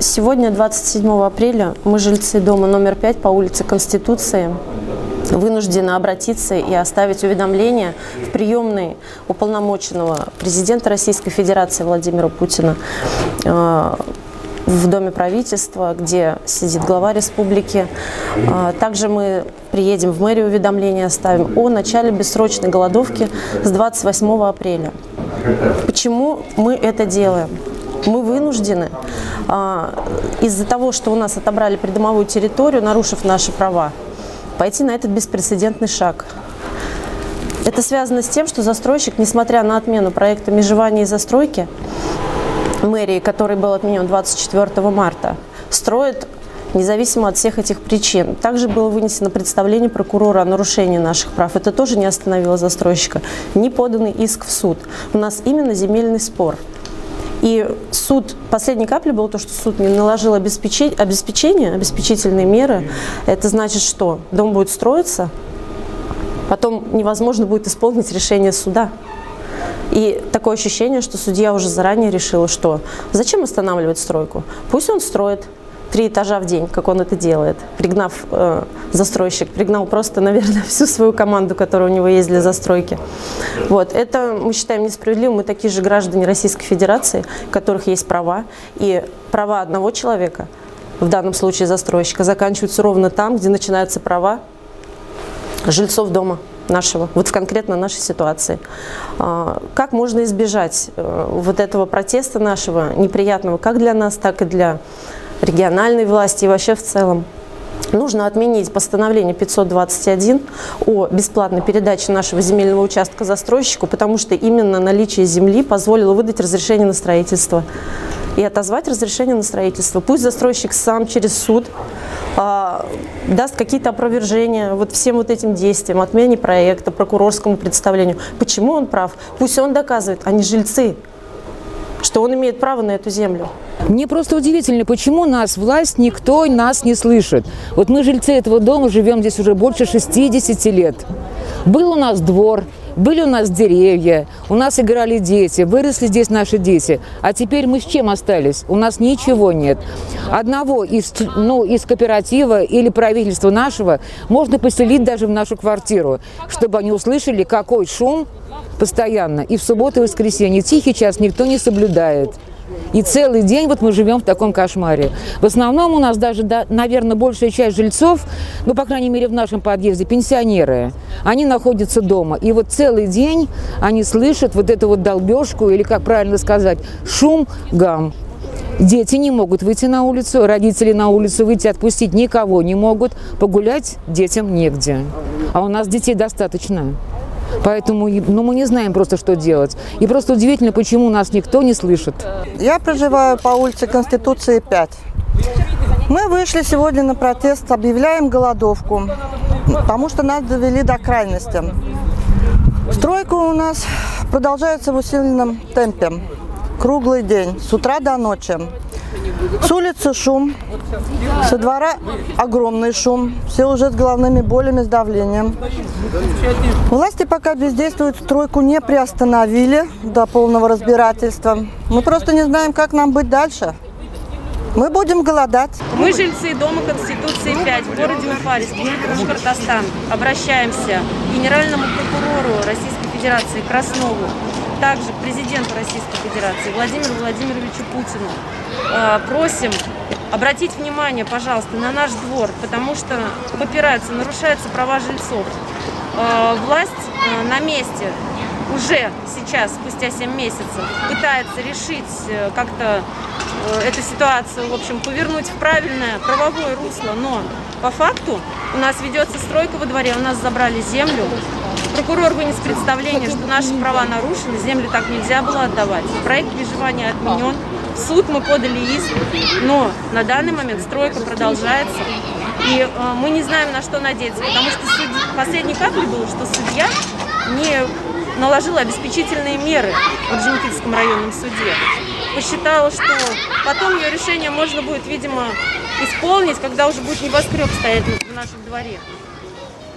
Сегодня, 27 апреля, мы, жильцы дома номер 5 по улице Конституции, вынуждены обратиться и оставить уведомление в приемной уполномоченного президента Российской Федерации Владимира Путина э, в Доме правительства, где сидит глава республики. Э, также мы приедем в мэрию уведомление оставим о начале бессрочной голодовки с 28 апреля. Почему мы это делаем? Мы вынуждены из-за того, что у нас отобрали придомовую территорию, нарушив наши права, пойти на этот беспрецедентный шаг. Это связано с тем, что застройщик, несмотря на отмену проекта межевания и застройки мэрии, который был отменен 24 марта, строит независимо от всех этих причин. Также было вынесено представление прокурора о нарушении наших прав. Это тоже не остановило застройщика. Не поданный иск в суд. У нас именно земельный спор. И суд, последней каплей было то, что суд не наложил обеспечение, обеспечение, обеспечительные меры. Это значит, что дом будет строиться, потом невозможно будет исполнить решение суда. И такое ощущение, что судья уже заранее решил, что зачем останавливать стройку? Пусть он строит, три этажа в день, как он это делает, пригнав э, застройщик, пригнал просто, наверное, всю свою команду, которая у него есть для застройки. Вот. Это мы считаем несправедливым. Мы такие же граждане Российской Федерации, у которых есть права. И права одного человека, в данном случае застройщика, заканчиваются ровно там, где начинаются права жильцов дома нашего, вот в конкретно нашей ситуации. А, как можно избежать э, вот этого протеста нашего неприятного, как для нас, так и для региональной власти и вообще в целом. Нужно отменить постановление 521 о бесплатной передаче нашего земельного участка застройщику, потому что именно наличие земли позволило выдать разрешение на строительство и отозвать разрешение на строительство. Пусть застройщик сам через суд а, даст какие-то опровержения вот всем вот этим действиям, отмене проекта, прокурорскому представлению. Почему он прав? Пусть он доказывает, а не жильцы, что он имеет право на эту землю. Мне просто удивительно, почему нас, власть, никто нас не слышит. Вот мы, жильцы этого дома, живем здесь уже больше 60 лет. Был у нас двор, были у нас деревья, у нас играли дети, выросли здесь наши дети. А теперь мы с чем остались? У нас ничего нет. Одного из, ну, из кооператива или правительства нашего можно поселить даже в нашу квартиру, чтобы они услышали, какой шум постоянно. И в субботу и воскресенье тихий час никто не соблюдает. И целый день вот мы живем в таком кошмаре. В основном у нас даже, да, наверное, большая часть жильцов, ну, по крайней мере, в нашем подъезде, пенсионеры. Они находятся дома. И вот целый день они слышат вот эту вот долбежку, или, как правильно сказать, шум, гам. Дети не могут выйти на улицу, родители на улицу выйти, отпустить никого не могут, погулять детям негде. А у нас детей достаточно. Поэтому ну, мы не знаем просто, что делать. И просто удивительно, почему нас никто не слышит. Я проживаю по улице Конституции 5. Мы вышли сегодня на протест, объявляем голодовку, потому что нас довели до крайности. Стройка у нас продолжается в усиленном темпе, круглый день, с утра до ночи. С улицы шум, со двора огромный шум, все уже с головными болями, с давлением. Власти пока бездействуют, стройку не приостановили до полного разбирательства. Мы просто не знаем, как нам быть дальше. Мы будем голодать. Мы жильцы Дома Конституции 5 в городе Уфа, Республика Башкортостан. Обращаемся к генеральному прокурору Российской Федерации Краснову, также президенту Российской Федерации Владимиру Владимировичу Путину. Э, просим обратить внимание, пожалуйста, на наш двор, потому что попираются, нарушаются права жильцов. Э, власть э, на месте уже сейчас, спустя 7 месяцев, пытается решить как-то эту ситуацию, в общем, повернуть в правильное правовое русло, но по факту у нас ведется стройка во дворе, у нас забрали землю, Прокурор вынес представление, что наши права нарушены, землю так нельзя было отдавать. Проект межевания отменен. В суд мы подали иск, но на данный момент стройка продолжается. И э, мы не знаем, на что надеяться, потому что суд... последней каплей было, что судья не наложила обеспечительные меры в Орджоникидском районном суде. Посчитала, что потом ее решение можно будет, видимо, исполнить, когда уже будет небоскреб стоять в нашем дворе.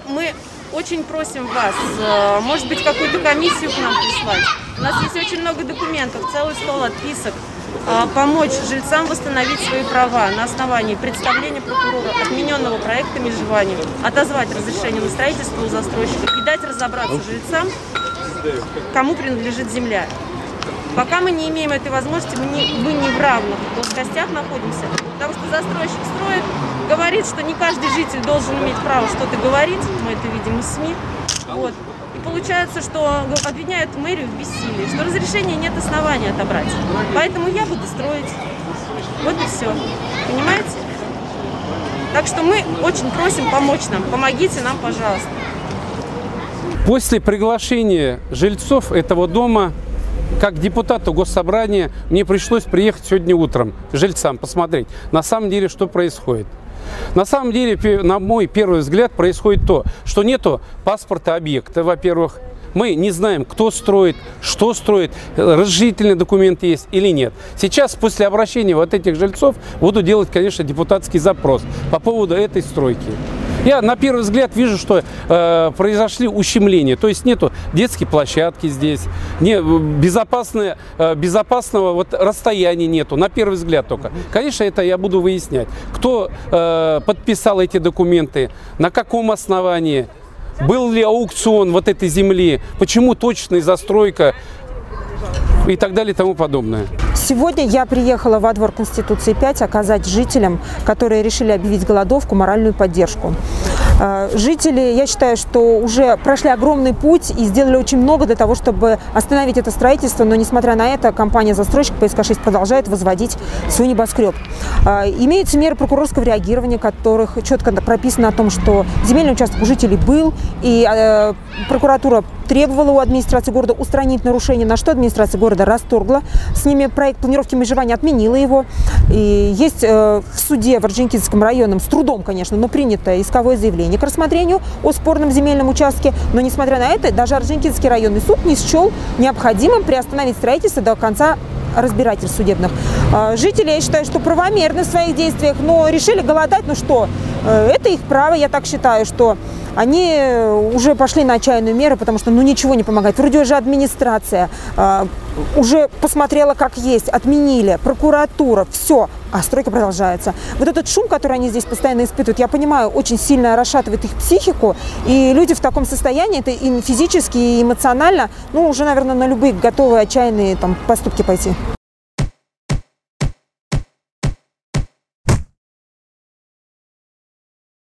Мы очень просим вас, э, может быть, какую-то комиссию к нам прислать. У нас есть очень много документов, целый стол отписок. а, помочь жильцам восстановить свои права на основании представления прокурора отмененного проекта межевания, отозвать разрешение на строительство у застройщика и дать разобраться жильцам, кому принадлежит земля. Пока мы не имеем этой возможности, мы не, мы не в равных плоскостях находимся, потому что застройщик строит, говорит, что не каждый житель должен иметь право что-то говорить, мы это видим из СМИ. Вот. И получается, что обвиняют мэрию в бессилии, что разрешения нет основания отобрать. Поэтому я буду строить. Вот и все. Понимаете? Так что мы очень просим помочь нам. Помогите нам, пожалуйста. После приглашения жильцов этого дома как депутату госсобрания мне пришлось приехать сегодня утром жильцам посмотреть, на самом деле, что происходит. На самом деле, на мой первый взгляд, происходит то, что нету паспорта объекта, во-первых. Мы не знаем, кто строит, что строит, разрешительный документ есть или нет. Сейчас, после обращения вот этих жильцов, буду делать, конечно, депутатский запрос по поводу этой стройки. Я на первый взгляд вижу, что э, произошли ущемления. То есть нету детской площадки здесь, не, безопасное, э, безопасного вот расстояния нету, на первый взгляд только. Конечно, это я буду выяснять. Кто э, подписал эти документы, на каком основании, был ли аукцион вот этой земли, почему точная застройка и так далее и тому подобное. Сегодня я приехала во двор Конституции 5 оказать жителям, которые решили объявить голодовку, моральную поддержку. А, жители, я считаю, что уже прошли огромный путь и сделали очень много для того, чтобы остановить это строительство, но несмотря на это, компания-застройщик ПСК-6 продолжает возводить свой небоскреб. А, имеются меры прокурорского реагирования, которых четко прописано о том, что земельный участок у жителей был, и а, прокуратура требовала у администрации города устранить нарушение, на что администрация города расторгла с ними проект планировки межевания, отменила его. И есть э, в суде в Орджоникидзевском районе, с трудом, конечно, но принято исковое заявление к рассмотрению о спорном земельном участке. Но, несмотря на это, даже Орджоникидзевский районный суд не счел необходимым приостановить строительство до конца разбирательств судебных. А, жители, я считаю, что правомерны в своих действиях, но решили голодать, ну что, э, это их право, я так считаю, что они уже пошли на отчаянную меру, потому что ну ничего не помогает. Вроде уже администрация э, уже посмотрела как есть, отменили, прокуратура, все, а стройка продолжается. Вот этот шум, который они здесь постоянно испытывают, я понимаю, очень сильно расшатывает их психику, и люди в таком состоянии, это и физически, и эмоционально, ну уже, наверное, на любые готовые отчаянные там, поступки пойти.